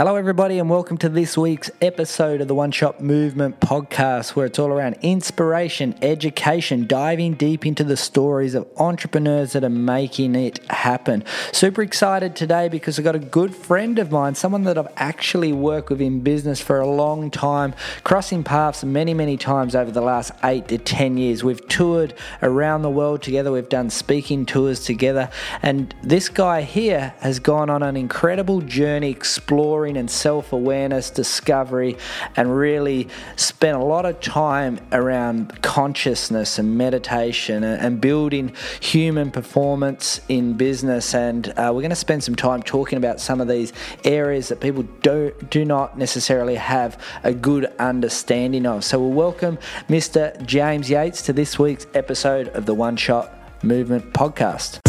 Hello, everybody, and welcome to this week's episode of the One Shot Movement podcast, where it's all around inspiration, education, diving deep into the stories of entrepreneurs that are making it happen. Super excited today because I've got a good friend of mine, someone that I've actually worked with in business for a long time, crossing paths many, many times over the last eight to 10 years. We've toured around the world together, we've done speaking tours together, and this guy here has gone on an incredible journey exploring and self awareness, discovery, and really spent a lot of time around consciousness and meditation and building human performance in business. And uh, we're going to spend some time talking about some of these areas that people do, do not necessarily have a good understanding of. So we'll welcome Mr. James Yates to this week's episode of the One Shot Movement podcast.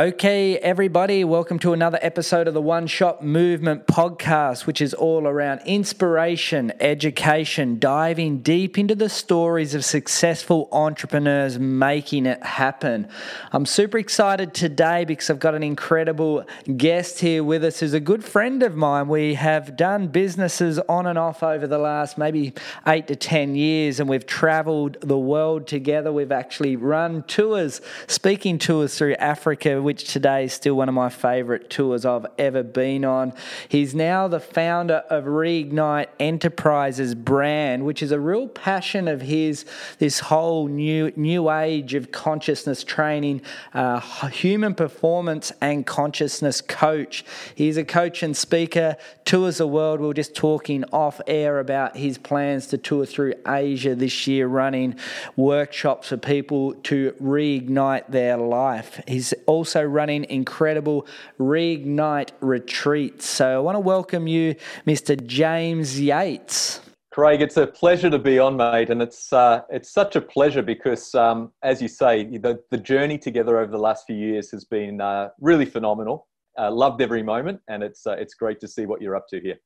Okay, everybody, welcome to another episode of the One Shot Movement podcast, which is all around inspiration, education, diving deep into the stories of successful entrepreneurs making it happen. I'm super excited today because I've got an incredible guest here with us who's a good friend of mine. We have done businesses on and off over the last maybe eight to 10 years, and we've traveled the world together. We've actually run tours, speaking tours through Africa which today is still one of my favourite tours I've ever been on. He's now the founder of Reignite Enterprises brand, which is a real passion of his. This whole new new age of consciousness training, uh, human performance and consciousness coach. He's a coach and speaker, tours the world. We were just talking off air about his plans to tour through Asia this year, running workshops for people to reignite their life. He's also also running incredible Reignite retreats. So I want to welcome you, Mr. James Yates. Craig, it's a pleasure to be on, mate, and it's uh, it's such a pleasure because, um, as you say, the the journey together over the last few years has been uh, really phenomenal. Uh, loved every moment, and it's uh, it's great to see what you're up to here.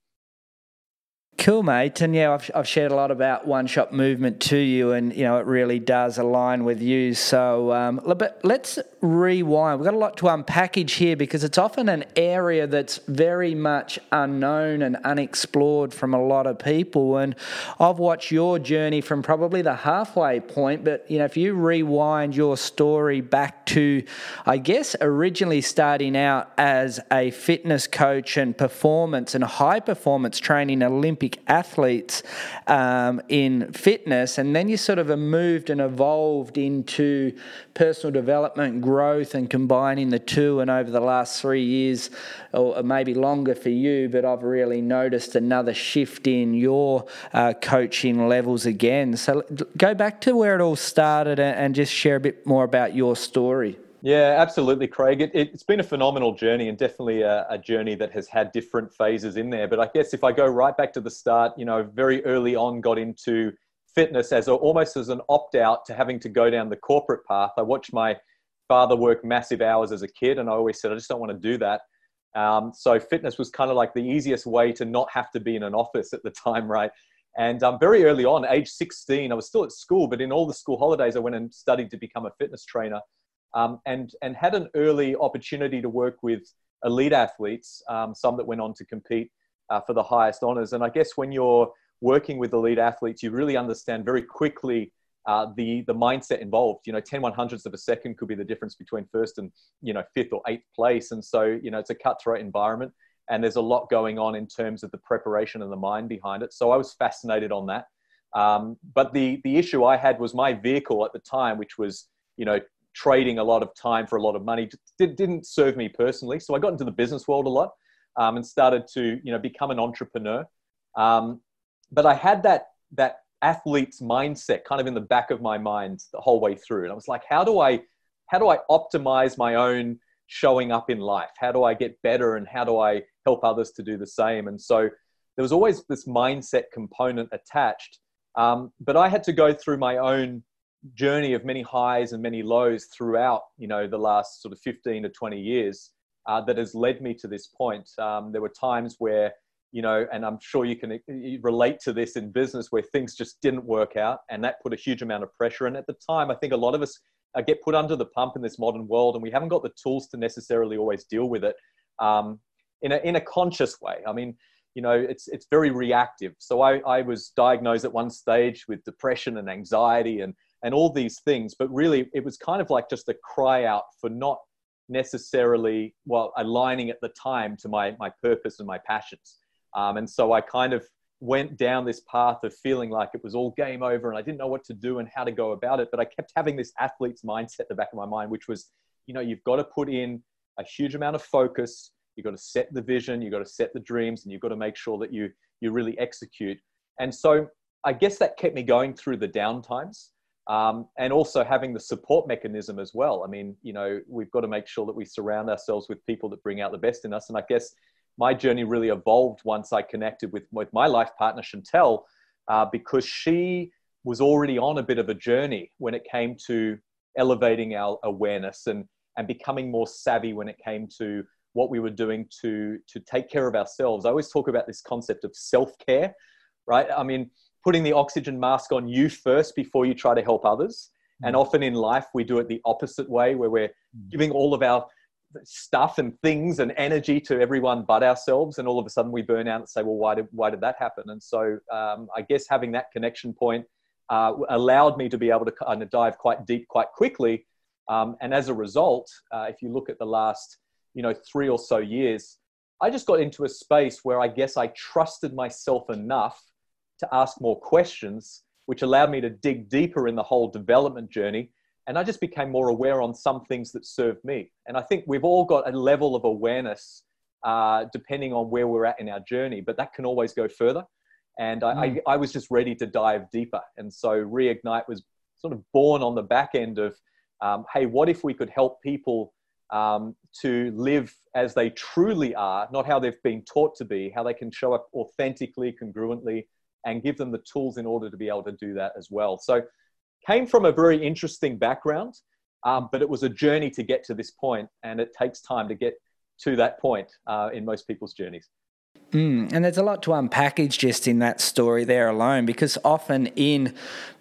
Cool, mate. And yeah, I've, I've shared a lot about one shot movement to you, and you know it really does align with you. So, um, but let's rewind. We've got a lot to unpackage here because it's often an area that's very much unknown and unexplored from a lot of people. And I've watched your journey from probably the halfway point, but you know, if you rewind your story back to, I guess, originally starting out as a fitness coach and performance and high performance training Olympic Olympic athletes um, in fitness, and then you sort of moved and evolved into personal development, growth, and combining the two. And over the last three years, or maybe longer for you, but I've really noticed another shift in your uh, coaching levels again. So go back to where it all started and just share a bit more about your story. Yeah, absolutely, Craig. It, has been a phenomenal journey and definitely a, a, journey that has had different phases in there. But I guess if I go right back to the start, you know, very early on got into fitness as a, almost as an opt out to having to go down the corporate path. I watched my father work massive hours as a kid, and I always said, I just don't want to do that. Um, so fitness was kind of like the easiest way to not have to be in an office at the time, right? And um, very early on, age 16, I was still at school, but in all the school holidays, I went and studied to become a fitness trainer um, and, and had an early opportunity to work with elite athletes, um, some that went on to compete uh, for the highest honors. And I guess when you're working with elite athletes, you really understand very quickly uh, the the mindset involved. You know, 10 one hundredths of a second could be the difference between first and you know fifth or eighth place. And so you know it's a cutthroat environment, and there's a lot going on in terms of the preparation and the mind behind it. So I was fascinated on that. Um, but the the issue I had was my vehicle at the time, which was you know trading a lot of time for a lot of money did, didn't serve me personally. So I got into the business world a lot um, and started to you know become an entrepreneur. Um, but I had that that athlete's mindset kind of in the back of my mind the whole way through, and I was like, how do I how do I optimize my own showing up in life? How do I get better, and how do I help others to do the same? And so there was always this mindset component attached. Um, but I had to go through my own journey of many highs and many lows throughout, you know, the last sort of 15 to 20 years uh, that has led me to this point. Um, there were times where, you know, and I'm sure you can relate to this in business where things just didn't work out, and that put a huge amount of pressure. And at the time, I think a lot of us uh, get put under the pump in this modern world, and we haven't got the tools to necessarily always deal with it um, in a in a conscious way. I mean, you know, it's it's very reactive. So I, I was diagnosed at one stage with depression and anxiety and and all these things, but really it was kind of like just a cry out for not necessarily well aligning at the time to my my purpose and my passions. Um, and so I kind of went down this path of feeling like it was all game over and I didn't know what to do and how to go about it. But I kept having this athlete's mindset at the back of my mind, which was, you know, you've got to put in a huge amount of focus. You've got to set the vision, you've got to set the dreams, and you've got to make sure that you you really execute. And so I guess that kept me going through the down times. Um, and also having the support mechanism as well. I mean, you know, we've got to make sure that we surround ourselves with people that bring out the best in us. And I guess my journey really evolved once I connected with, with my life partner, Chantel, uh, because she was already on a bit of a journey when it came to elevating our awareness and, and becoming more savvy when it came to what we were doing to, to take care of ourselves. I always talk about this concept of self care, right? I mean, putting the oxygen mask on you first before you try to help others. And mm. often in life, we do it the opposite way, where we're mm. giving all of our stuff and things and energy to everyone but ourselves and all of a sudden we burn out and say well why did why did that happen and so um, i guess having that connection point uh, allowed me to be able to kind of dive quite deep quite quickly um, and as a result uh, if you look at the last you know three or so years i just got into a space where i guess i trusted myself enough to ask more questions which allowed me to dig deeper in the whole development journey and I just became more aware on some things that served me. And I think we've all got a level of awareness uh, depending on where we're at in our journey, but that can always go further. And I, mm. I, I, was just ready to dive deeper. And so Reignite was sort of born on the back end of, um, hey, what if we could help people um, to live as they truly are, not how they've been taught to be, how they can show up authentically, congruently, and give them the tools in order to be able to do that as well. So came from a very interesting background, um, but it was a journey to get to this point, and it takes time to get to that point uh, in most people's journeys. Mm, and there's a lot to unpackage just in that story there alone, because often in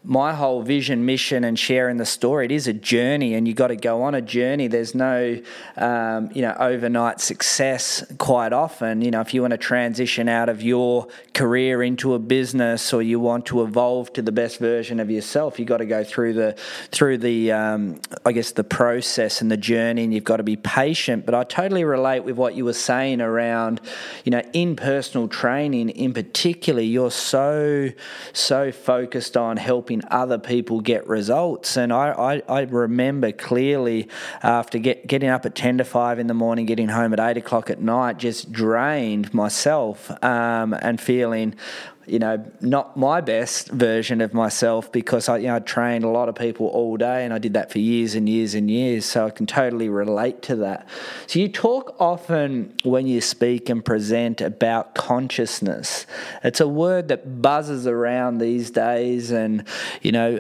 my whole vision, mission, and sharing the story, it is a journey, and you got to go on a journey. There's no, um, you know, overnight success. Quite often, you know, if you want to transition out of your career into a business, or you want to evolve to the best version of yourself, you got to go through the through the, um, I guess, the process and the journey, and you've got to be patient. But I totally relate with what you were saying around, you know, in personal training, in particular, you're so so focused on helping other people get results. And I, I, I remember clearly after get, getting up at 10 to 5 in the morning, getting home at 8 o'clock at night, just drained myself um, and feeling, you know, not my best version of myself because I, you know, I trained a lot of people all day and I did that for years and years and years. So I can totally relate to that. So you talk often when you speak and present about consciousness. It's a word that buzzes around these days and, you know,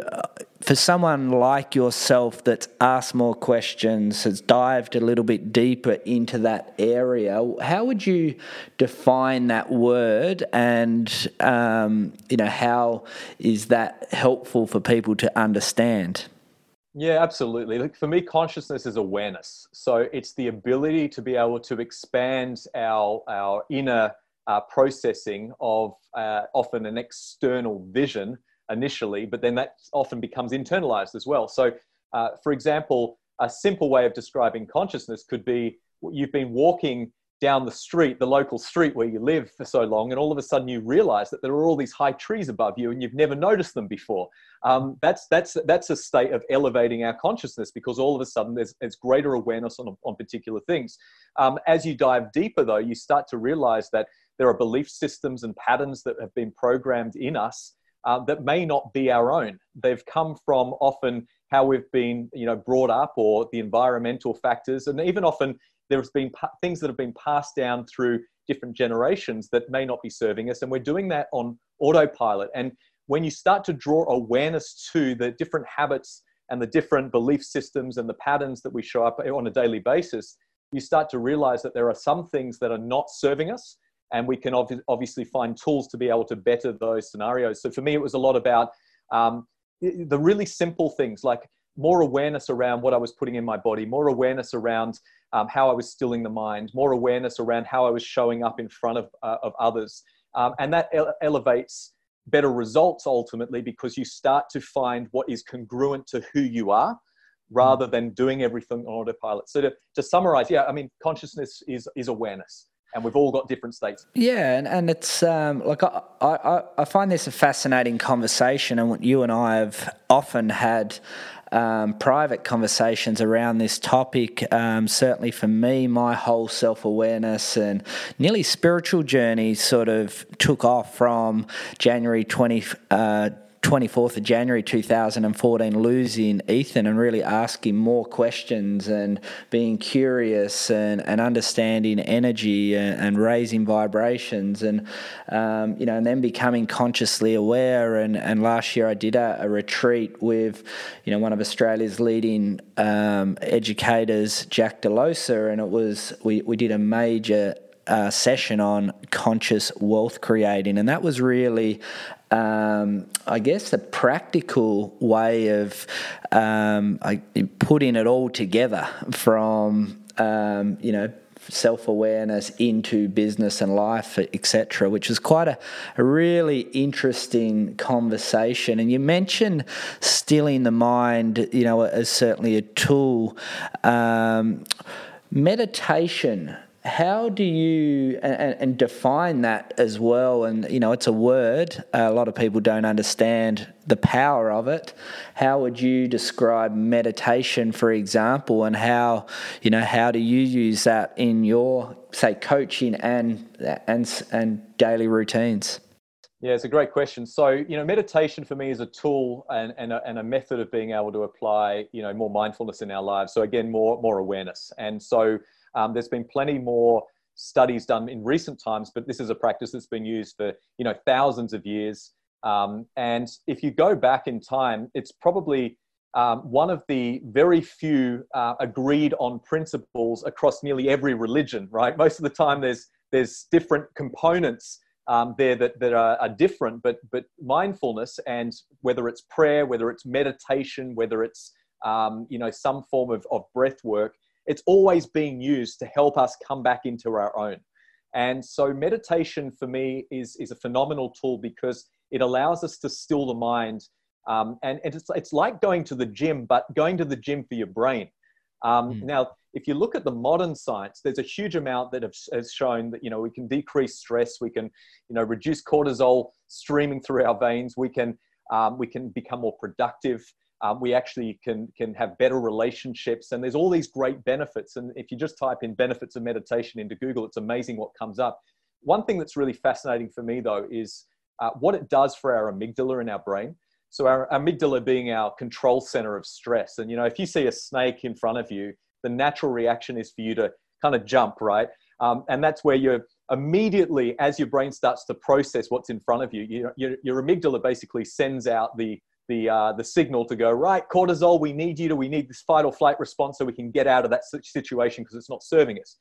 for someone like yourself that's asked more questions, has dived a little bit deeper into that area, how would you define that word, and um, you know how is that helpful for people to understand? Yeah, absolutely. Like for me, consciousness is awareness. So it's the ability to be able to expand our our inner uh, processing of uh, often an external vision initially, but then that often becomes internalized as well. So, uh, for example, a simple way of describing consciousness could be you've been walking down the street, the local street where you live for so long, and all of a sudden you realize that there are all these high trees above you and you've never noticed them before. Um, that's, that's, that's a state of elevating our consciousness because all of a sudden there's, there's greater awareness on, on particular things. Um, as you dive deeper, though, you start to realize that there are belief systems and patterns that have been programmed in us uh, that may not be our own. They've come from often how we've been, you know, brought up or the environmental factors, and even often there's been pa- things that have been passed down through different generations that may not be serving us, and we're doing that on autopilot. And when you start to draw awareness to the different habits and the different belief systems and the patterns that we show up on a daily basis, you start to realize that there are some things that are not serving us and we can obviously find tools to be able to better those scenarios. So for me, it was a lot about um, the really simple things like more awareness around what I was putting in my body, more awareness around um, how I was stilling the mind, more awareness around how I was showing up in front of, uh, of others. Um, and that ele- elevates better results ultimately because you start to find what is congruent to who you are rather than doing everything on autopilot. So to, to summarize, yeah, I mean, consciousness is, is awareness and we've all got different states. Yeah, and, and it's um, like I, I, I find this a fascinating conversation, and you and I have often had um, private conversations around this topic. Um, certainly for me, my whole self awareness and nearly spiritual journey sort of took off from January 20. Uh, 24th of January 2014 losing Ethan and really asking more questions and being curious and, and understanding energy and, and raising vibrations and um, you know and then becoming consciously aware. And, and last year I did a, a retreat with you know one of Australia's leading um, educators Jack Delosa and it was we, we did a major uh, session on conscious wealth creating, and that was really, um, I guess, a practical way of um, I, putting it all together from um, you know self awareness into business and life, etc., which is quite a, a, really interesting conversation. And you mentioned stilling the mind, you know, as certainly a tool. Um, meditation how do you and, and, define that as well and you know it's a word uh, a lot of people don't understand the power of it how would you describe meditation for example and how you know how do you use that in your say coaching and and and daily routines yeah, it's a great question. So, you know, meditation for me is a tool and, and, a, and a method of being able to apply, you know, more mindfulness in our lives. So again, more more awareness. And so um, there's been plenty more studies done in recent times, but this is a practice that's been used for you know thousands of years. Um, and if you go back in time, it's probably um, one of the very few uh, agreed on principles across nearly every religion. Right, most of the time there's there's different components um, there that, that are, are, different, but but mindfulness and whether it's prayer, whether it's meditation, whether it's um, you know some form of, of breath work, it's always being used to help us come back into our own. And so meditation for me is, is a phenomenal tool because it allows us to still the mind. Um, and, and it's, it's like going to the gym, but going to the gym for your brain. Um, mm. Now, if you look at the modern science, there's a huge amount that have, has shown that you know we can decrease stress, we can you know reduce cortisol streaming through our veins, we can um, we can become more productive, um, we actually can can have better relationships and there's all these great benefits. And if you just type in benefits of meditation into google it's amazing what comes up. One thing that's really fascinating for me though is uh, what it does for our amygdala in our brain. So our amygdala being our control center of stress. And you know if you see a snake in front of you the natural reaction is for you to kind of jump right? Um, and that's where you're immediately as your brain starts to process what's in front of you, you your, your amygdala basically sends out the the uh, the signal to go right cortisol we need you to we need this fight or flight response so we can get out of that situation because it's not serving us.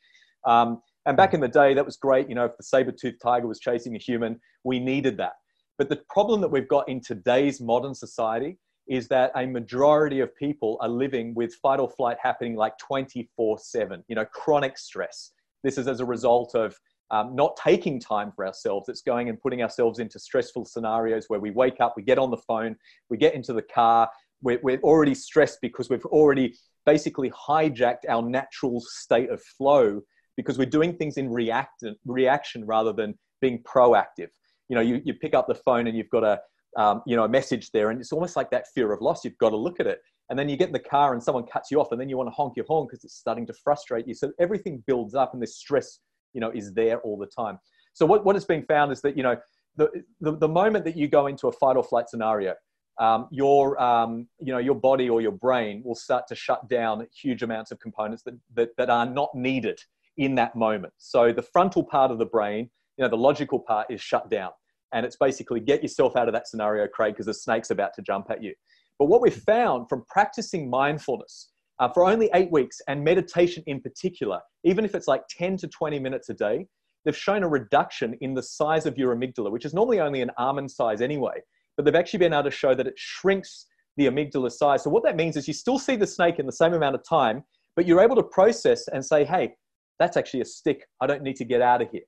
Um, and back in the day that was great you know if the saber-toothed tiger was chasing a human we needed that. But the problem that we've got in today's modern society is that a majority of people are living with fight or flight happening like 24 7 you know chronic stress. This is as a result of um, not taking time for ourselves. It's going and putting ourselves into stressful scenarios where we wake up, we get on the phone, we get into the car, we're, we're already stressed because we've already basically hijacked our natural state of flow because we're doing things in react, reaction rather than being proactive. You know, you, you pick up the phone and you've got a, um, you know, a message there and it's almost like that fear of loss. You've got to look at it. And then you get in the car and someone cuts you off and then you want to honk your horn because it's starting to frustrate you. So everything builds up and this stress you know is there all the time. So what, what has been found is that you know the, the, the moment that you go into a fight or flight scenario um, your um, you know your body or your brain will start to shut down huge amounts of components that, that, that are not needed in that moment. So the frontal part of the brain you know the logical part is shut down. And it's basically get yourself out of that scenario craig because the snake's about to jump at you. But what we've found from practicing mindfulness uh, for only eight weeks and meditation in particular, even if it's like 10 to 20 minutes a day, they've shown a reduction in the size of your amygdala, which is normally only an almond size anyway. But they've actually been able to show that it shrinks the amygdala size. So what that means is you still see the snake in the same amount of time, but you're able to process and say, hey, that's actually a stick. I don't need to get out of here.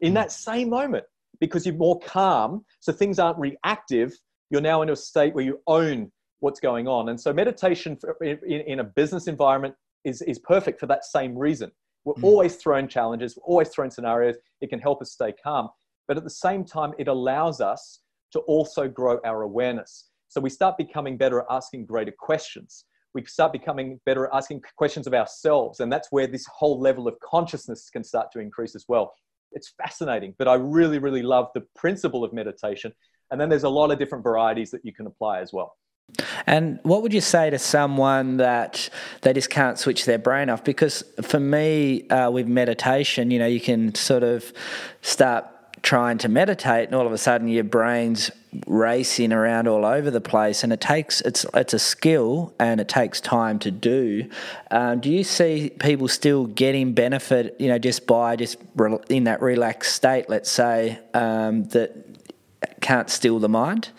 In that same moment, because you're more calm, so things aren't reactive, you're now in a state where you own what's going on. And so meditation in, in a business environment is, is perfect for that same reason. We're mm. always thrown challenges, we're always thrown scenarios. It can help us stay calm. But at the same time, it allows us to also grow our awareness. So we start becoming better at asking greater questions. We start becoming better at asking questions of ourselves. And that's where this whole level of consciousness can start to increase as well. It's fascinating, but I really, really love the principle of meditation. And then there's a lot of different varieties that you can apply as well. And what would you say to someone that they just can't switch their brain off? Because for me, uh, with meditation, you know, you can sort of start trying to meditate, and all of a sudden your brain's racing around all over the place, and it takes it's it's a skill and it takes time to do. Um, do you see people still getting benefit, you know, just by just in that relaxed state, let's say, um, that can't still the mind?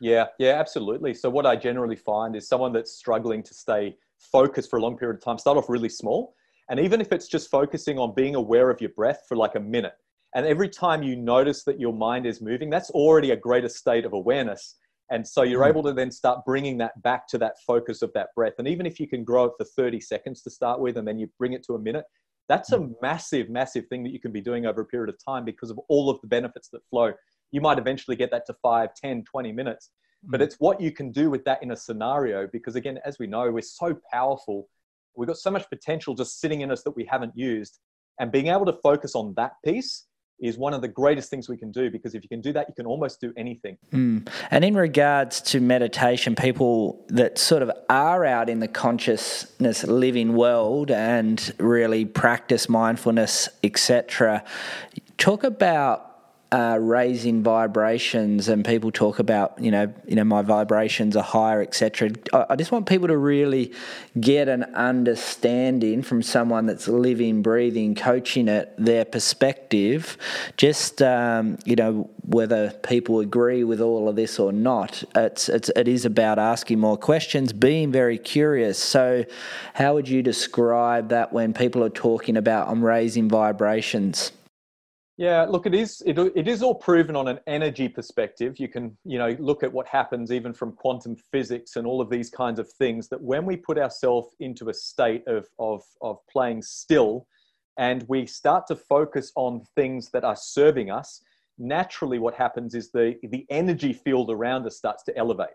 Yeah, yeah, absolutely. So what I generally find is someone that's struggling to stay focused for a long period of time, start off really small. And even if it's just focusing on being aware of your breath for like a minute, and every time you notice that your mind is moving, that's already a greater state of awareness. And so you're mm. able to then start bringing that back to that focus of that breath. And even if you can grow it for 30 seconds to start with, and then you bring it to a minute, that's a mm. massive, massive thing that you can be doing over a period of time because of all of the benefits that flow you might eventually get that to 5 10 20 minutes but hmm. it's what you can do with that in a scenario because again as we know we're so powerful we've got so much potential just sitting in us that we haven't used and being able to focus on that piece is one of the greatest things we can do because if you can do that, you can almost do anything. Mm. And in regards to meditation, people that sort of are out in the consciousness living world and really practice mindfulness, etc., talk about uh, raising vibrations and people talk about you know you know my vibrations are higher etc I, I, just want people to really get an understanding from someone that's living breathing coaching it their perspective. Just um, you know whether people agree with all of this or not it's, it's it is about asking more questions being very curious. So how would you describe that when people are talking about i'm raising vibrations yeah, look, it is it, it is all proven on an energy perspective. You can you know look at what happens even from quantum physics and all of these kinds of things. That when we put ourselves into a state of of of playing still, and we start to focus on things that are serving us, naturally, what happens is the the energy field around us starts to elevate.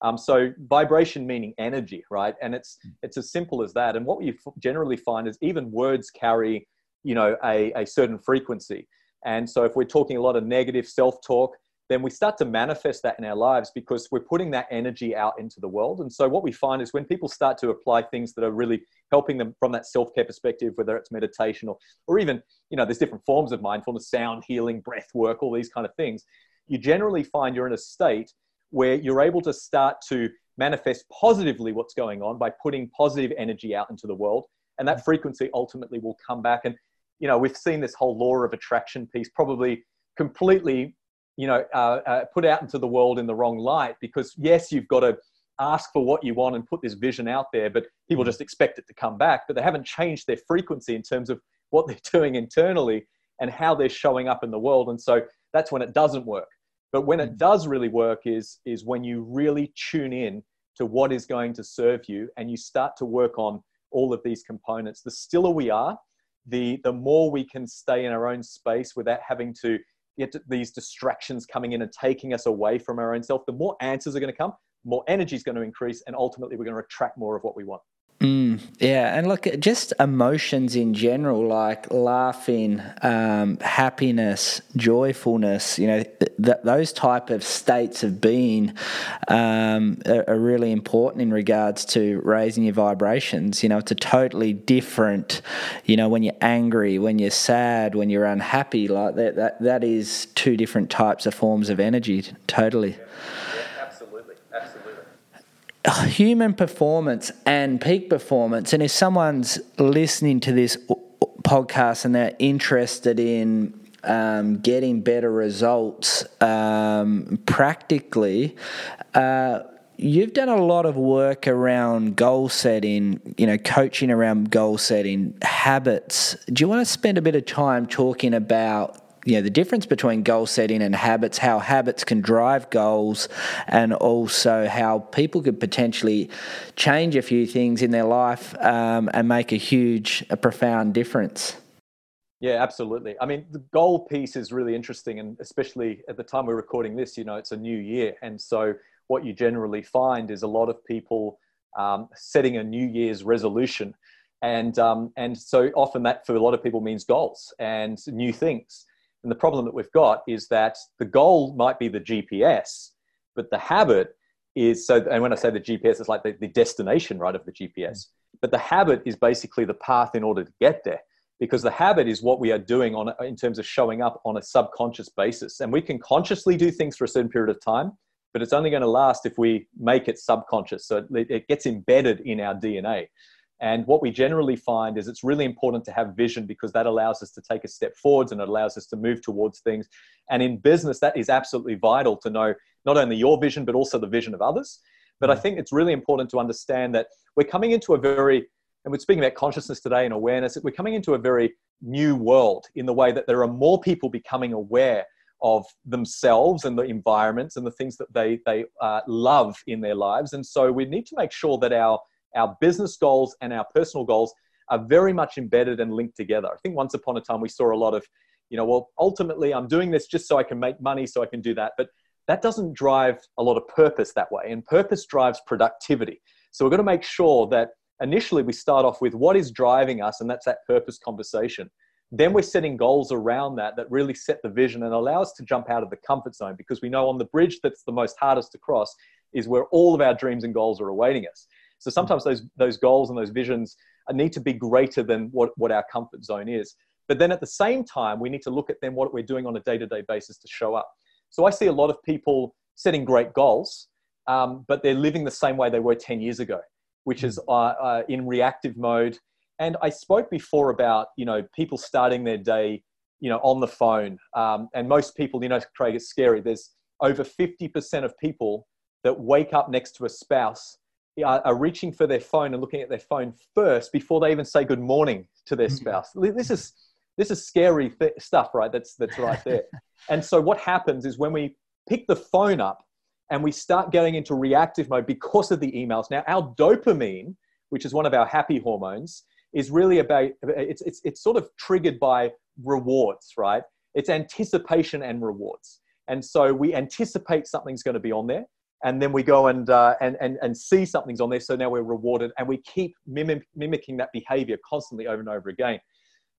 Um, so vibration meaning energy, right? And it's it's as simple as that. And what you generally find is even words carry you know a, a certain frequency and so, if we're talking a lot of negative self talk, then we start to manifest that in our lives because we're putting that energy out into the world. And so, what we find is when people start to apply things that are really helping them from that self care perspective, whether it's meditation or, or even, you know, there's different forms of mindfulness, sound healing, breath work, all these kind of things, you generally find you're in a state where you're able to start to manifest positively what's going on by putting positive energy out into the world. And that mm-hmm. frequency ultimately will come back. And you know, we've seen this whole law of attraction piece probably completely, you know, uh, uh, put out into the world in the wrong light because yes, you've got to ask for what you want and put this vision out there, but people just expect it to come back, but they haven't changed their frequency in terms of what they're doing internally and how they're showing up in the world. And so that's when it doesn't work. But when it mm. does really work is, is when you really tune in to what is going to serve you and you start to work on all of these components. The stiller we are, the the more we can stay in our own space without having to get these distractions coming in and taking us away from our own self, the more answers are going to come, more energy is going to increase, and ultimately we're going to attract more of what we want. Mm, yeah, and look, just emotions in general, like laughing, um, happiness, joyfulness. You know, th- those type of states of being um, are, are, really important in regards to raising your vibrations. You know, it's a totally different. You know, when you're angry, when you're sad, when you're unhappy, like that. That that is two different types of forms of energy. Totally. Yeah human performance and peak performance. And if someone's listening to this podcast and they're interested in um, getting better results um, practically, uh, you've done a lot of work around goal setting, you know, coaching around goal setting, habits. Do you want to spend a bit of time talking about you know the difference between goal setting and habits how habits can drive goals and also how people could potentially change a few things in their life um, and make a huge a profound difference yeah absolutely i mean the goal piece is really interesting and especially at the time we're recording this you know it's a new year and so what you generally find is a lot of people um, setting a New Year's resolution. And, um, and so often that for a lot of people means goals and new things. And the problem that we've got is that the goal might be the GPS, but the habit is so, and when I say the GPS, it's like the, the destination, right, of the GPS. Mm-hmm. But the habit is basically the path in order to get there because the habit is what we are doing on in terms of showing up on a subconscious basis and we can consciously do things for a certain period of time but it's only going to last if we make it subconscious. So it, it gets embedded in our DNA. And what we generally find is it's really important to have vision because that allows us to take a step forwards and it allows us to move towards things. And in business, that is absolutely vital to know not only your vision, but also the vision of others. But I mm. think it's really important to understand that we're coming into a very, and we're speaking about consciousness today and awareness, we're coming into a very new world in the way that there are more people becoming aware of themselves and the environments and the things that they, they uh, love in their lives. And so we need to make sure that our, our business goals and our personal goals are very much embedded and linked together. I think once upon a time we saw a lot of, you know, well, ultimately I'm doing this just so I can make money, so I can do that. But that doesn't drive a lot of purpose that way. And purpose drives productivity. So we've got to make sure that initially we start off with what is driving us, and that's that purpose conversation then we're setting goals around that that really set the vision and allow us to jump out of the comfort zone because we know on the bridge that's the most hardest to cross is where all of our dreams and goals are awaiting us so sometimes those those goals and those visions need to be greater than what, what our comfort zone is but then at the same time we need to look at then what we're doing on a day-to-day basis to show up so i see a lot of people setting great goals um, but they're living the same way they were 10 years ago which is uh, uh, in reactive mode and I spoke before about, you know, people starting their day, you know, on the phone. Um, and most people, you know, Craig, it's scary. There's over 50% of people that wake up next to a spouse are, reaching for their phone and looking at their phone first before they even say good morning to their mm-hmm. spouse. This is, this is scary th- stuff, right? That's, that's right there. and so what happens is when we pick the phone up and we start getting into reactive mode because of the emails. Now, our dopamine, which is one of our happy hormones, is really about it's, it's, it's sort of triggered by rewards, right? It's anticipation and rewards. And so we anticipate something's going to be on there, and then we go and, uh, and, and, and see something's on there. So now we're rewarded, and we keep mimic, mimicking that behavior constantly over and over again.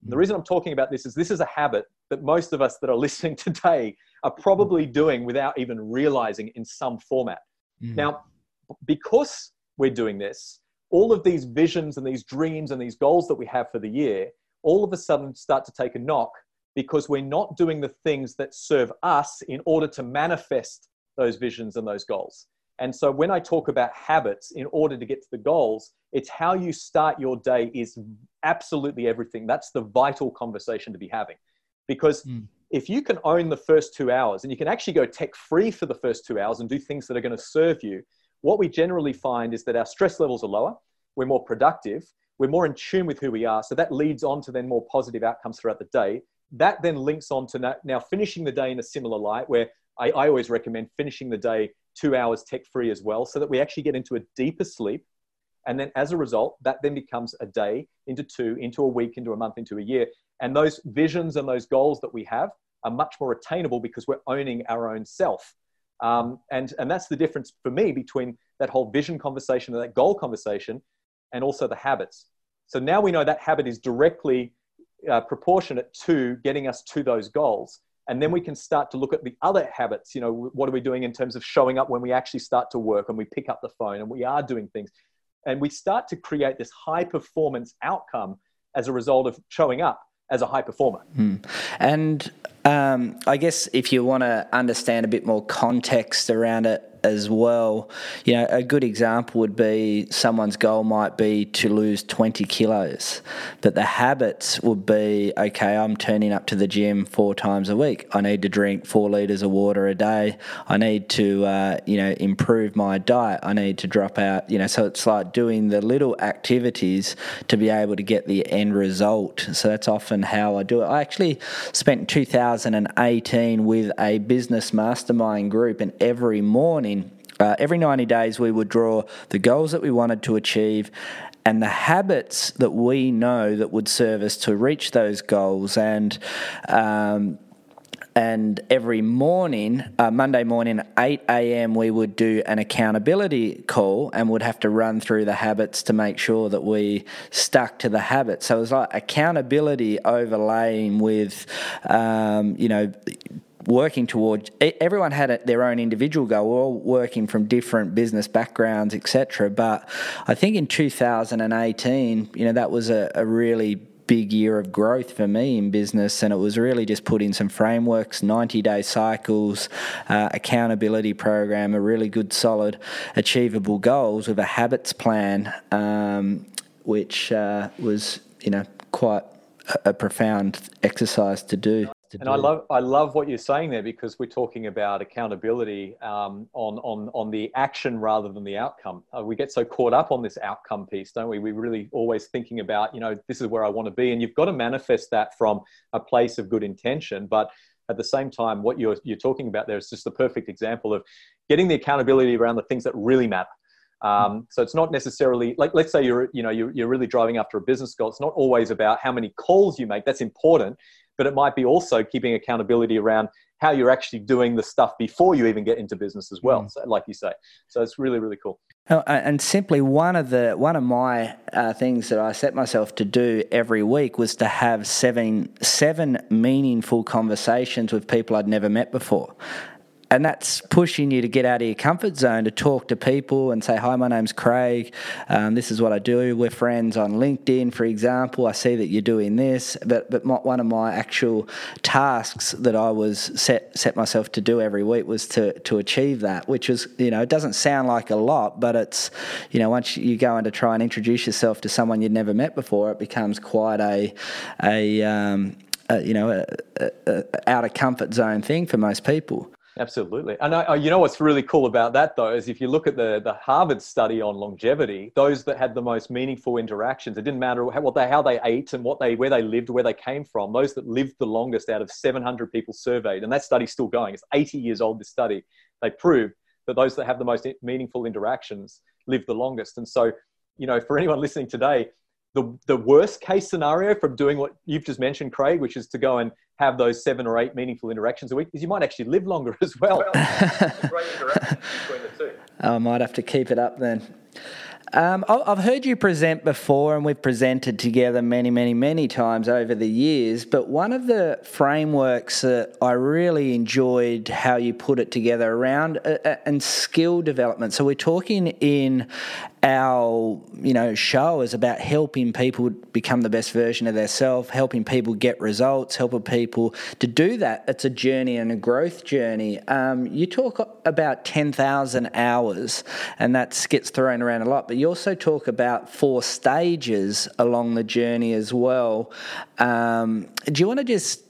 The reason I'm talking about this is this is a habit that most of us that are listening today are probably doing without even realizing in some format. Mm. Now, because we're doing this, all of these visions and these dreams and these goals that we have for the year all of a sudden start to take a knock because we're not doing the things that serve us in order to manifest those visions and those goals. And so when I talk about habits in order to get to the goals, it's how you start your day is absolutely everything. That's the vital conversation to be having. Because mm. if you can own the first two hours and you can actually go tech free for the first two hours and do things that are going to serve you, what we generally find is that our stress levels are lower, we're more productive, we're more in tune with who we are. So that leads on to then more positive outcomes throughout the day. That then links on to now finishing the day in a similar light, where I, I always recommend finishing the day two hours tech free as well, so that we actually get into a deeper sleep. And then as a result, that then becomes a day into two, into a week, into a month, into a year. And those visions and those goals that we have are much more attainable because we're owning our own self. Um, and, and that's the difference for me between that whole vision conversation and that goal conversation and also the habits. So now we know that habit is directly uh, proportionate to getting us to those goals. And then we can start to look at the other habits. You know, what are we doing in terms of showing up when we actually start to work and we pick up the phone and we are doing things. And we start to create this high performance outcome as a result of showing up as a high performer. Mm. And Um, I guess if you want to understand a bit more context around it, as well. You know, a good example would be someone's goal might be to lose 20 kilos, but the habits would be okay, I'm turning up to the gym four times a week. I need to drink four litres of water a day. I need to, uh, you know, improve my diet. I need to drop out, you know, so it's like doing the little activities to be able to get the end result. So that's often how I do it. I actually spent 2018 with a business mastermind group, and every morning, uh, every 90 days, we would draw the goals that we wanted to achieve and the habits that we know that would serve us to reach those goals. And um, and every morning, uh, Monday morning at 8 a.m., we would do an accountability call and would have to run through the habits to make sure that we stuck to the habits. So it was like accountability overlaying with, um, you know, working towards everyone had their own individual goal we're all working from different business backgrounds etc but i think in 2018 you know that was a, a really big year of growth for me in business, and it was really just putting some frameworks, 90 day cycles, uh, accountability program, a really good, solid, achievable goals with a habits plan, um, which uh, was, you know, quite a, a profound exercise to do and do. I love I love what you're saying there because we're talking about accountability um, on on on the action rather than the outcome. Uh, we get so caught up on this outcome piece, don't we? We're really always thinking about you know this is where I want to be, and you've got to manifest that from a place of good intention, but at the same time, what you're you're talking about there is just the perfect example of getting the accountability around the things that really matter. Um, so it's not necessarily like let's say you're you know you're, you're really driving after a business goal. It's not always about how many calls you make. That's important, but it might be also keeping accountability around how you're actually doing the stuff before you even get into business as well. Mm. So, like you say, so it's really really cool. Oh, and simply one of the one of my uh, things that I set myself to do every week was to have seven seven meaningful conversations with people I'd never met before and that's pushing you to get out of your comfort zone to talk to people and say, "Hi, my name's Craig. Um, this is what I do. We're friends on LinkedIn, for example. I see that you're doing this." But but my, one of my actual tasks that I was set set myself to do every week was to to achieve that, which was you know it doesn't sound like a lot, but it's you know once you go in to try and introduce yourself to someone you'd never met before, it becomes quite a a um, you know, a, a, a out of comfort zone thing for most people. Absolutely. And I, you know what's really cool about that, though, is if you look at the, the Harvard study on longevity, those that had the most meaningful interactions, it didn't matter how, what they, how they ate and what they, where they lived, where they came from, those that lived the longest out of 700 people surveyed, and that study's still going, it's 80 years old, this study, they proved that those that have the most meaningful interactions live the longest. And so, you know, for anyone listening today, the, the worst case scenario from doing what you've just mentioned, Craig, which is to go and have those seven or eight meaningful interactions a week, is you might actually live longer as well. well great interaction between the two. I might have to keep it up then. Um, I've heard you present before, and we've presented together many, many, many times over the years. But one of the frameworks that I really enjoyed how you put it together around uh, uh and skill development. So we're talking in our you know show is about helping people become the best version of themselves helping people get results helping people to do that. It's a journey and a growth journey. Um, you talk about 10000 hours and that gets thrown around a lot but you also talk about four stages along the journey as well. Um, do you want to just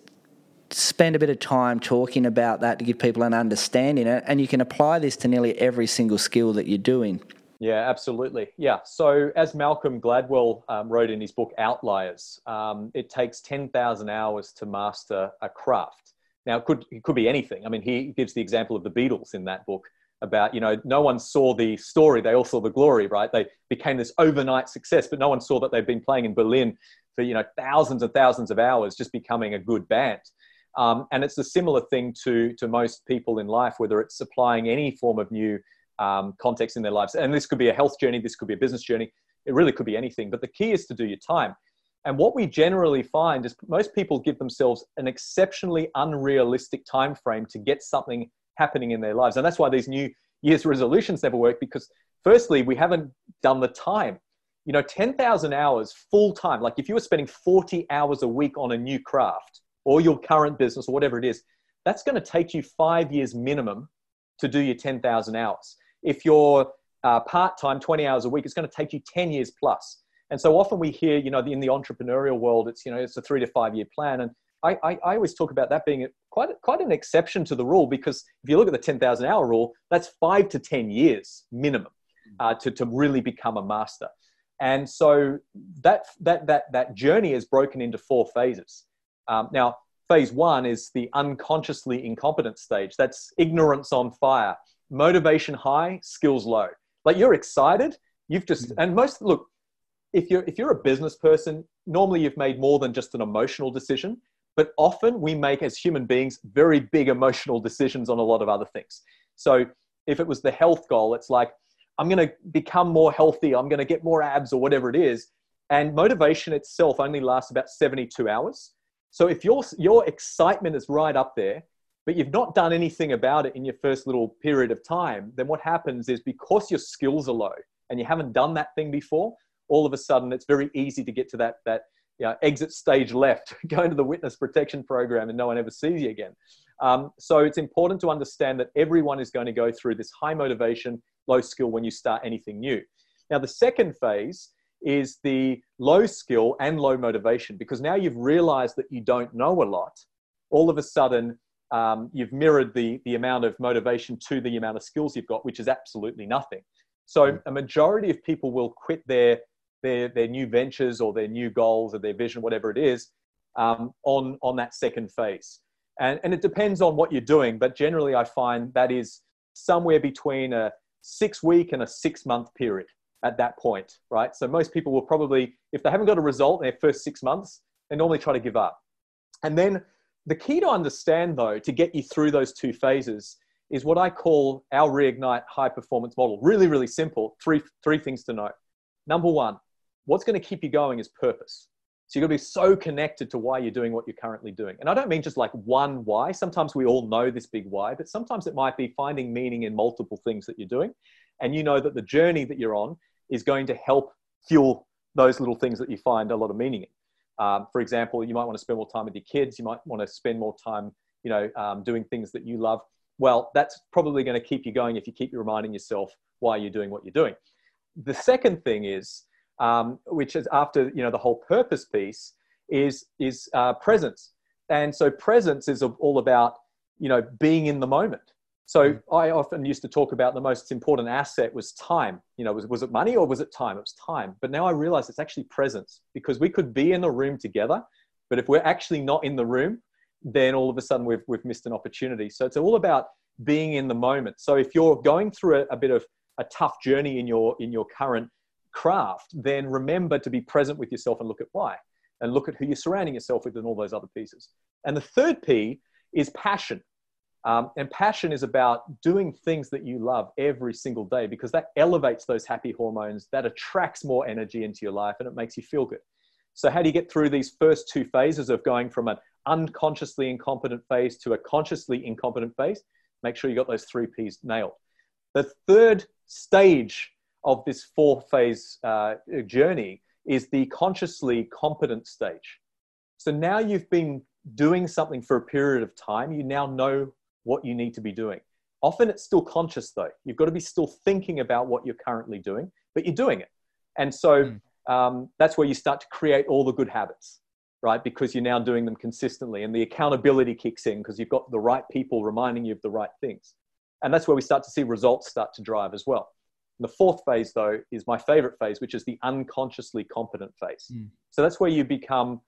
spend a bit of time talking about that to give people an understanding? And you can apply this to nearly every single skill that you're doing yeah, absolutely. Yeah. So, as Malcolm Gladwell um, wrote in his book Outliers, um, it takes 10,000 hours to master a craft. Now, it could, it could be anything. I mean, he gives the example of the Beatles in that book about, you know, no one saw the story, they all saw the glory, right? They became this overnight success, but no one saw that they've been playing in Berlin for, you know, thousands and thousands of hours just becoming a good band. Um, and it's a similar thing to, to most people in life, whether it's applying any form of new um, context in their lives. And this could be a health journey, this could be a business journey, it really could be anything. But the key is to do your time. And what we generally find is most people give themselves an exceptionally unrealistic time frame to get something happening in their lives. And that's why these new year's resolutions never work because firstly, we haven't done the time. You know, 10,000 hours full time, like if you were spending 40 hours a week on a new craft, or your current business or whatever it is, that's going to take you five years minimum to do your 10,000 hours. If you're uh, part time, 20 hours a week, it's going to take you 10 years plus. And so often we hear, you know, in the entrepreneurial world, it's, you know, it's a three to five year plan. And I, I, I always talk about that being quite, quite an exception to the rule because if you look at the 10,000 hour rule, that's five to 10 years minimum uh, to, to really become a master. And so that, that, that, that journey is broken into four phases. Um, now, phase one is the unconsciously incompetent stage. That's ignorance on fire, motivation high, skills low. Like you're excited, you've just, mm. and most, look, if you're, if you're a business person, normally you've made more than just an emotional decision, but often we make as human beings very big emotional decisions on a lot of other things. So if it was the health goal, it's like, I'm going to become more healthy, I'm going to get more abs or whatever it is. And motivation itself only lasts about 72 hours. So if your, your excitement is right up there, but you've not done anything about it in your first little period of time, then what happens is because your skills are low and you haven't done that thing before, all of a sudden it's very easy to get to that, that you know, exit stage left, go into the witness protection program and no one ever sees you again. Um, so it's important to understand that everyone is going to go through this high motivation, low skill when you start anything new. Now, the second phase is the low skill and low motivation because now you've realized that you don't know a lot. All of a sudden, um, you've mirrored the, the amount of motivation to the amount of skills you've got, which is absolutely nothing. So, mm. a majority of people will quit their, their, their new ventures or their new goals or their vision, whatever it is, um, on, on that second phase. And, and it depends on what you're doing, but generally, I find that is somewhere between a six week and a six month period at that point, right? So most people will probably, if they haven't got a result in their first six months, they normally try to give up. And then the key to understand, though, to get you through those two phases is what I call our reignite high performance model. Really, really simple. Three, three things to note. Number one, what's going to keep you going is purpose. So you've got to be so connected to why you're doing what you're currently doing. And I don't mean just like one why. Sometimes we all know this big why, but sometimes it might be finding meaning in multiple things that you're doing. And you know that the journey that you're on is going to help fuel those little things that you find a lot of meaning in. Um, for example, you might want to spend more time with your kids. You might want to spend more time, you know, um, doing things that you love. Well, that's probably going to keep you going if you keep reminding yourself why you're doing what you're doing. The second thing is, um, which is after you know the whole purpose piece, is is uh, presence. And so presence is all about you know being in the moment. So mm. I often used to talk about the most important asset was time. You know, was, was it money or was it time? It was time. But now I realize it's actually presence because we could be in the room together, but if we're actually not in the room, then all of a sudden we've, we've missed an opportunity. So it's all about being in the moment. So if you're going through a, a bit of a tough journey in your, in your current craft, then remember to be present with yourself and look at why and look at who you're surrounding yourself with and all those other pieces. And the third P is passion. Um, and passion is about doing things that you love every single day because that elevates those happy hormones, that attracts more energy into your life, and it makes you feel good. So, how do you get through these first two phases of going from an unconsciously incompetent phase to a consciously incompetent phase? Make sure you got those three P's nailed. The third stage of this four phase uh, journey is the consciously competent stage. So now you've been doing something for a period of time, you now know what you need to be doing. Often it's still conscious though. You've got to be still thinking about what you're currently doing, but you're doing it. And so mm. um, that's where you start to create all the good habits, right? Because you're now doing them consistently and the accountability kicks in because you've got the right people reminding you of the right things. And that's where we start to see results start to drive as well. And the fourth phase, though, is my favorite phase, which is the unconsciously competent phase. Mm. So that's where you become,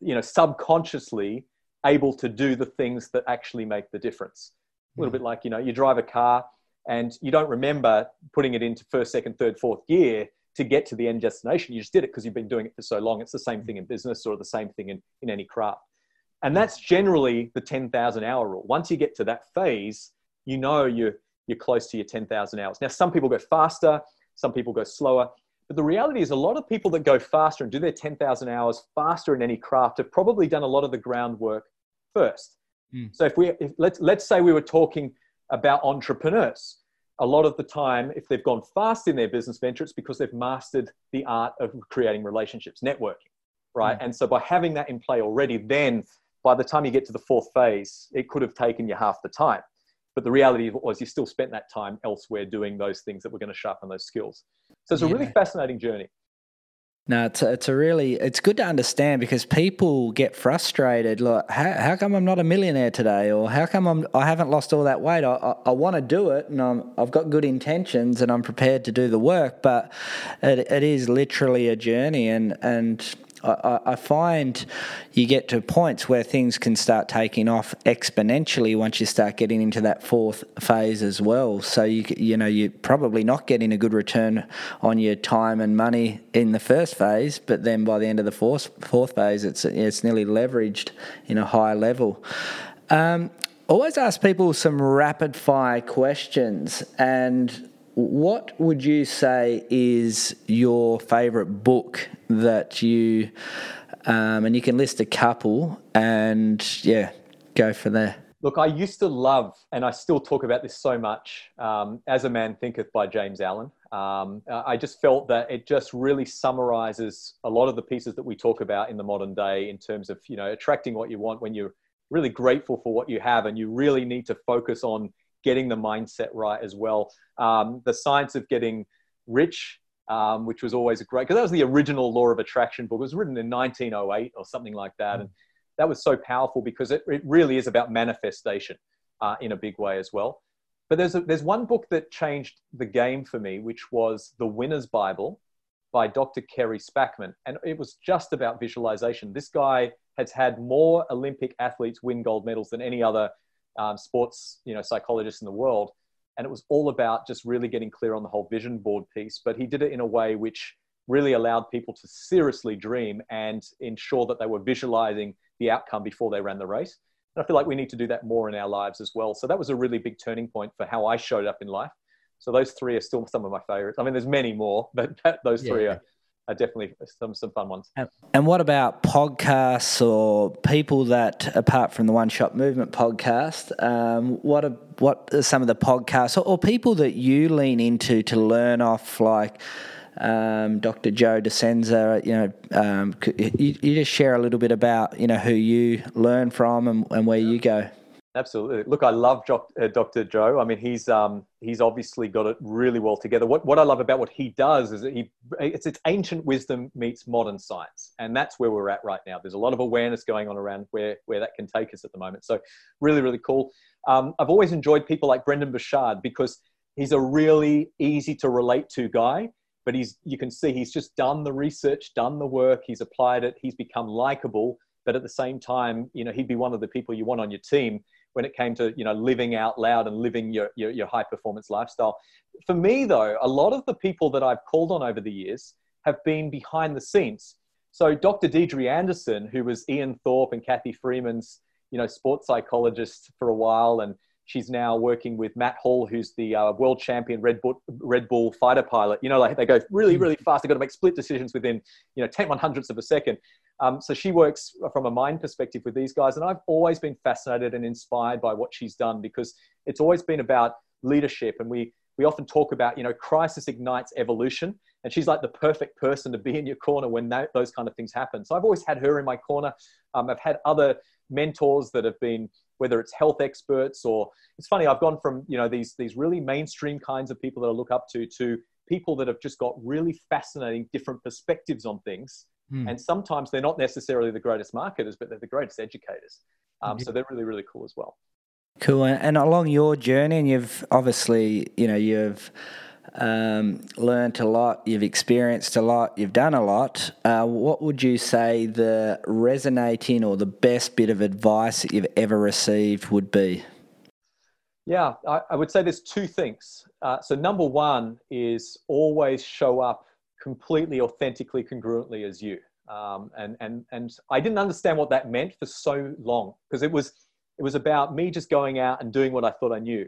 you know, subconsciously able to do the things that actually make the difference. A little hmm. bit like, you know, you drive a car and you don't remember putting it into first, second, third, fourth gear to get to the end destination. You just did it because you've been doing it for so long. It's the same thing in business or the same thing in, in any craft. And that's generally the 10,000 hour rule. Once you get to that phase, you know you're, you're close to your 10,000 hours. Now, some people go faster, some people go slower. But the reality is, a lot of people that go faster and do their 10,000 hours faster in any craft have probably done a lot of the groundwork first. Mm. So if we if, let's let's say we were talking about entrepreneurs, a lot of the time, if they've gone fast in their business venture, it's because they've mastered the art of creating relationships, networking, right? Mm. And so by having that in play already, then by the time you get to the fourth phase, it could have taken you half the time. But the reality was you still spent that time elsewhere doing those things that were going to sharpen those skills. So it's a really fascinating journey. No, it's a, it's a really it's good to understand because people get frustrated. Like, how, how come I'm not a millionaire today, or how come I'm I haven't lost all that weight? I, I, I want to do it, and I'm, I've got good intentions, and I'm prepared to do the work. But it, it is literally a journey, and and I, I, find you get to points where things can start taking off exponentially once you start getting into that fourth phase as well. So you you know you're probably not getting a good return on your time and money in the first phase, but then by the end of the fourth fourth phase, it's it's nearly leveraged in a high level. Um, always ask people some rapid fire questions and what would you say is your favourite book that you, um, and you can list a couple and yeah, go for there. Look, I used to love, and I still talk about this so much, um, As a Man Thinketh by James Allen. Um, I just felt that it just really summarizes a lot of the pieces that we talk about in the modern day in terms of, you know, attracting what you want when you're really grateful for what you have and you really need to focus on getting the mindset right as well. Um, the science of getting rich, um, which was always a great, because that was the original law of attraction book. It was written in 1908 or something like that. And that was so powerful because it, it really is about manifestation uh, in a big way as well. But there's, a, there's one book that changed the game for me, which was The Winner's Bible by Dr. Kerry Spackman. And it was just about visualization. This guy has had more Olympic athletes win gold medals than any other um, sports, you know, psychologists in the world. And it was all about just really getting clear on the whole vision board piece. But he did it in a way which really allowed people to seriously dream and ensure that they were visualizing the outcome before they ran the race. And I feel like we need to do that more in our lives as well. So that was a really big turning point for how I showed up in life. So those three are still some of my favorites. I mean, there's many more, but those three are are definitely some some fun ones. And what about podcasts or people that, apart from the One Shot Movement podcast, um, what are what are some of the podcasts or, or, people that you lean into to learn off, like um, Dr. Joe Dispenza? You know, um, you, you, just share a little bit about you know who you learn from and, and where you go. Absolutely. Look, I love Dr. Uh, Joe. I mean, he's um, he's obviously got it really well together. What what I love about what he does is that he it's it's ancient wisdom meets modern science, and that's where we're at right now. There's a lot of awareness going on around where where that can take us at the moment. So, really, really cool. Um, I've always enjoyed people like Brendon Burchard because he's a really easy to relate to guy. But he's you can see he's just done the research, done the work, he's applied it, he's become likable. But at the same time, you know, he'd be one of the people you want on your team when it came to you know living out loud and living your, your, your high performance lifestyle. For me though, a lot of the people that I've called on over the years have been behind the scenes. So Dr. Deidre Anderson, who was Ian Thorpe and Cathy Freeman's you know sports psychologist for a while, and she's now working with Matt Hall, who's the uh, world champion Red Bull, Red Bull fighter pilot. You know, like they go really, really fast. They've got to make split decisions within, you know, 10 one hundredths of a second. Um, so she works from a mind perspective with these guys. And I've always been fascinated and inspired by what she's done because it's always been about leadership. And we, we often talk about, you know, crisis ignites evolution. And she's like the perfect person to be in your corner when that, those kind of things happen. So I've always had her in my corner. Um, I've had other mentors that have been, whether it's health experts or it's funny, I've gone from, you know, these, these really mainstream kinds of people that I look up to, to people that have just got really fascinating different perspectives on things Mm. And sometimes they're not necessarily the greatest marketers, but they're the greatest educators. Um, So they're really, really cool as well. Cool. And along your journey, and you've obviously, you know, you've um, learned a lot, you've experienced a lot, you've done a lot. Uh, what would you say the resonating or the best bit of advice that you've ever received would be? Yeah, I, I would say there's two things. Uh, so, number one is always show up completely authentically congruently as you um, and and and i didn't understand what that meant for so long because it was it was about me just going out and doing what i thought i knew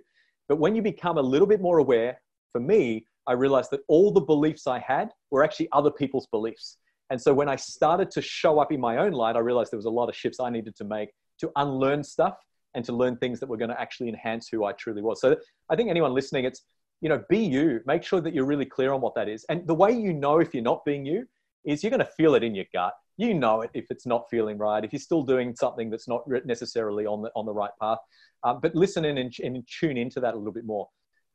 but when you become a little bit more aware for me i realized that all the beliefs i had were actually other people's beliefs and so when i started to show up in my own light i realized there was a lot of shifts i needed to make to unlearn stuff and to learn things that were going to actually enhance who i truly was so i think anyone listening it's you know, be you. Make sure that you're really clear on what that is. And the way you know if you're not being you is you're going to feel it in your gut. you know it if it's not feeling right, if you're still doing something that's not necessarily on the on the right path. Um, but listen in and, and, tune into that a little bit more.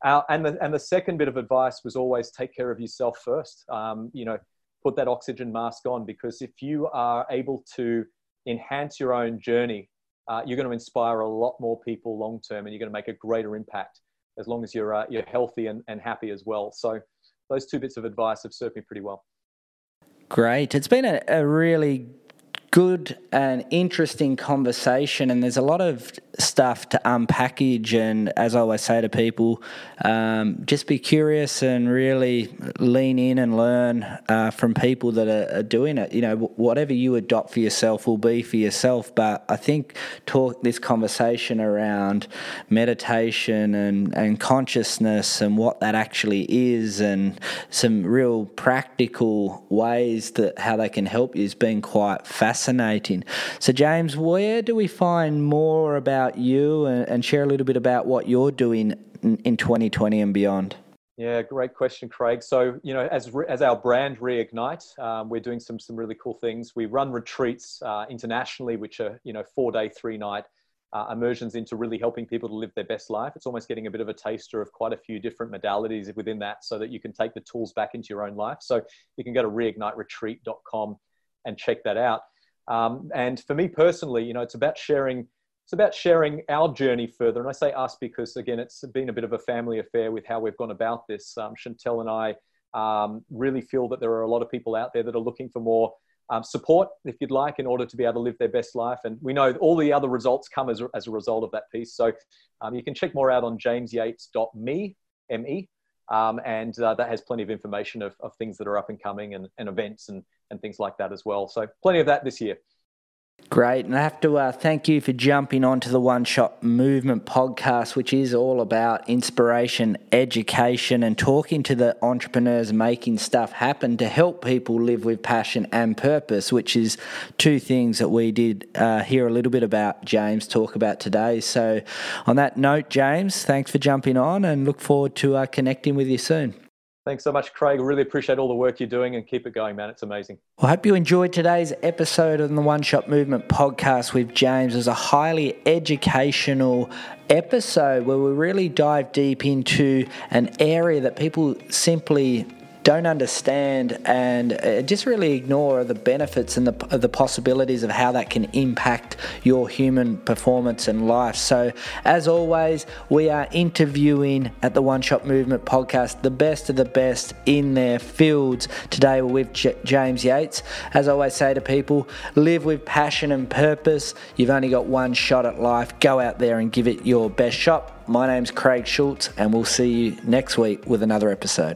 Uh, and the and the second bit of advice was always take care of yourself first. Um, you know, put that oxygen mask on because if you are able to enhance your own journey, uh, you're going to inspire a lot more people long term, and you're going to make a greater impact as long as you're uh, you're healthy and, and happy as well. So those two bits of advice have served me pretty well. Great. It's been a, a really good and interesting conversation, and there's a lot of stuff to unpackage. And as I always say to people, um, just be curious and really lean in and learn uh, from people that are, are, doing it. You know, whatever you adopt for yourself will be for yourself. But I think talk this conversation around meditation and, and consciousness and what that actually is, and some real practical ways that how they can help you has been quite fascinating fascinating. So, James, where do we find more about you and, and share a little bit about what you're doing in, in 2020 and beyond? Yeah, great question, Craig. So, you know, as, as our brand Reignite, um, we're doing some, some really cool things. We run retreats uh, internationally, which are, you know, four day, three night uh, immersions into really helping people to live their best life. It's almost getting a bit of a taster of quite a few different modalities within that so that you can take the tools back into your own life. So you can go to reigniteretreat.com and check that out. Um, and for me personally, you know, it's about sharing. It's about sharing our journey further. And I say us because, again, it's been a bit of a family affair with how we've gone about this. Um, Chantel and I um, really feel that there are a lot of people out there that are looking for more um, support, if you'd like, in order to be able to live their best life. And we know all the other results come as, as a result of that piece. So um, you can check more out on jamesyates.me, M-E, um, and uh, that has plenty of information of, of things that are up and coming and, and events and and things like that as well. So plenty of that this year. Great. And I have to uh, thank you for jumping onto the One Shot Movement podcast, which is all about inspiration, education, and talking to the entrepreneurs making stuff happen to help people live with passion and purpose, which is two things that we did uh, hear a little bit about James talk about today. So, on that note, James, thanks for jumping on and look forward to uh, connecting with you soon. Thanks so much, Craig. Really appreciate all the work you're doing and keep it going, man. It's amazing. Well, I hope you enjoyed today's episode of the One Shot Movement podcast with James. It was a highly educational episode where we really dive deep into an area that people simply don't understand and uh, just really ignore the benefits and the, the possibilities of how that can impact your human performance and life. So, as always, we are interviewing at the One Shot Movement podcast the best of the best in their fields. Today, we're with J- James Yates. As I always say to people, live with passion and purpose. You've only got one shot at life. Go out there and give it your best shot. My name's Craig Schultz, and we'll see you next week with another episode.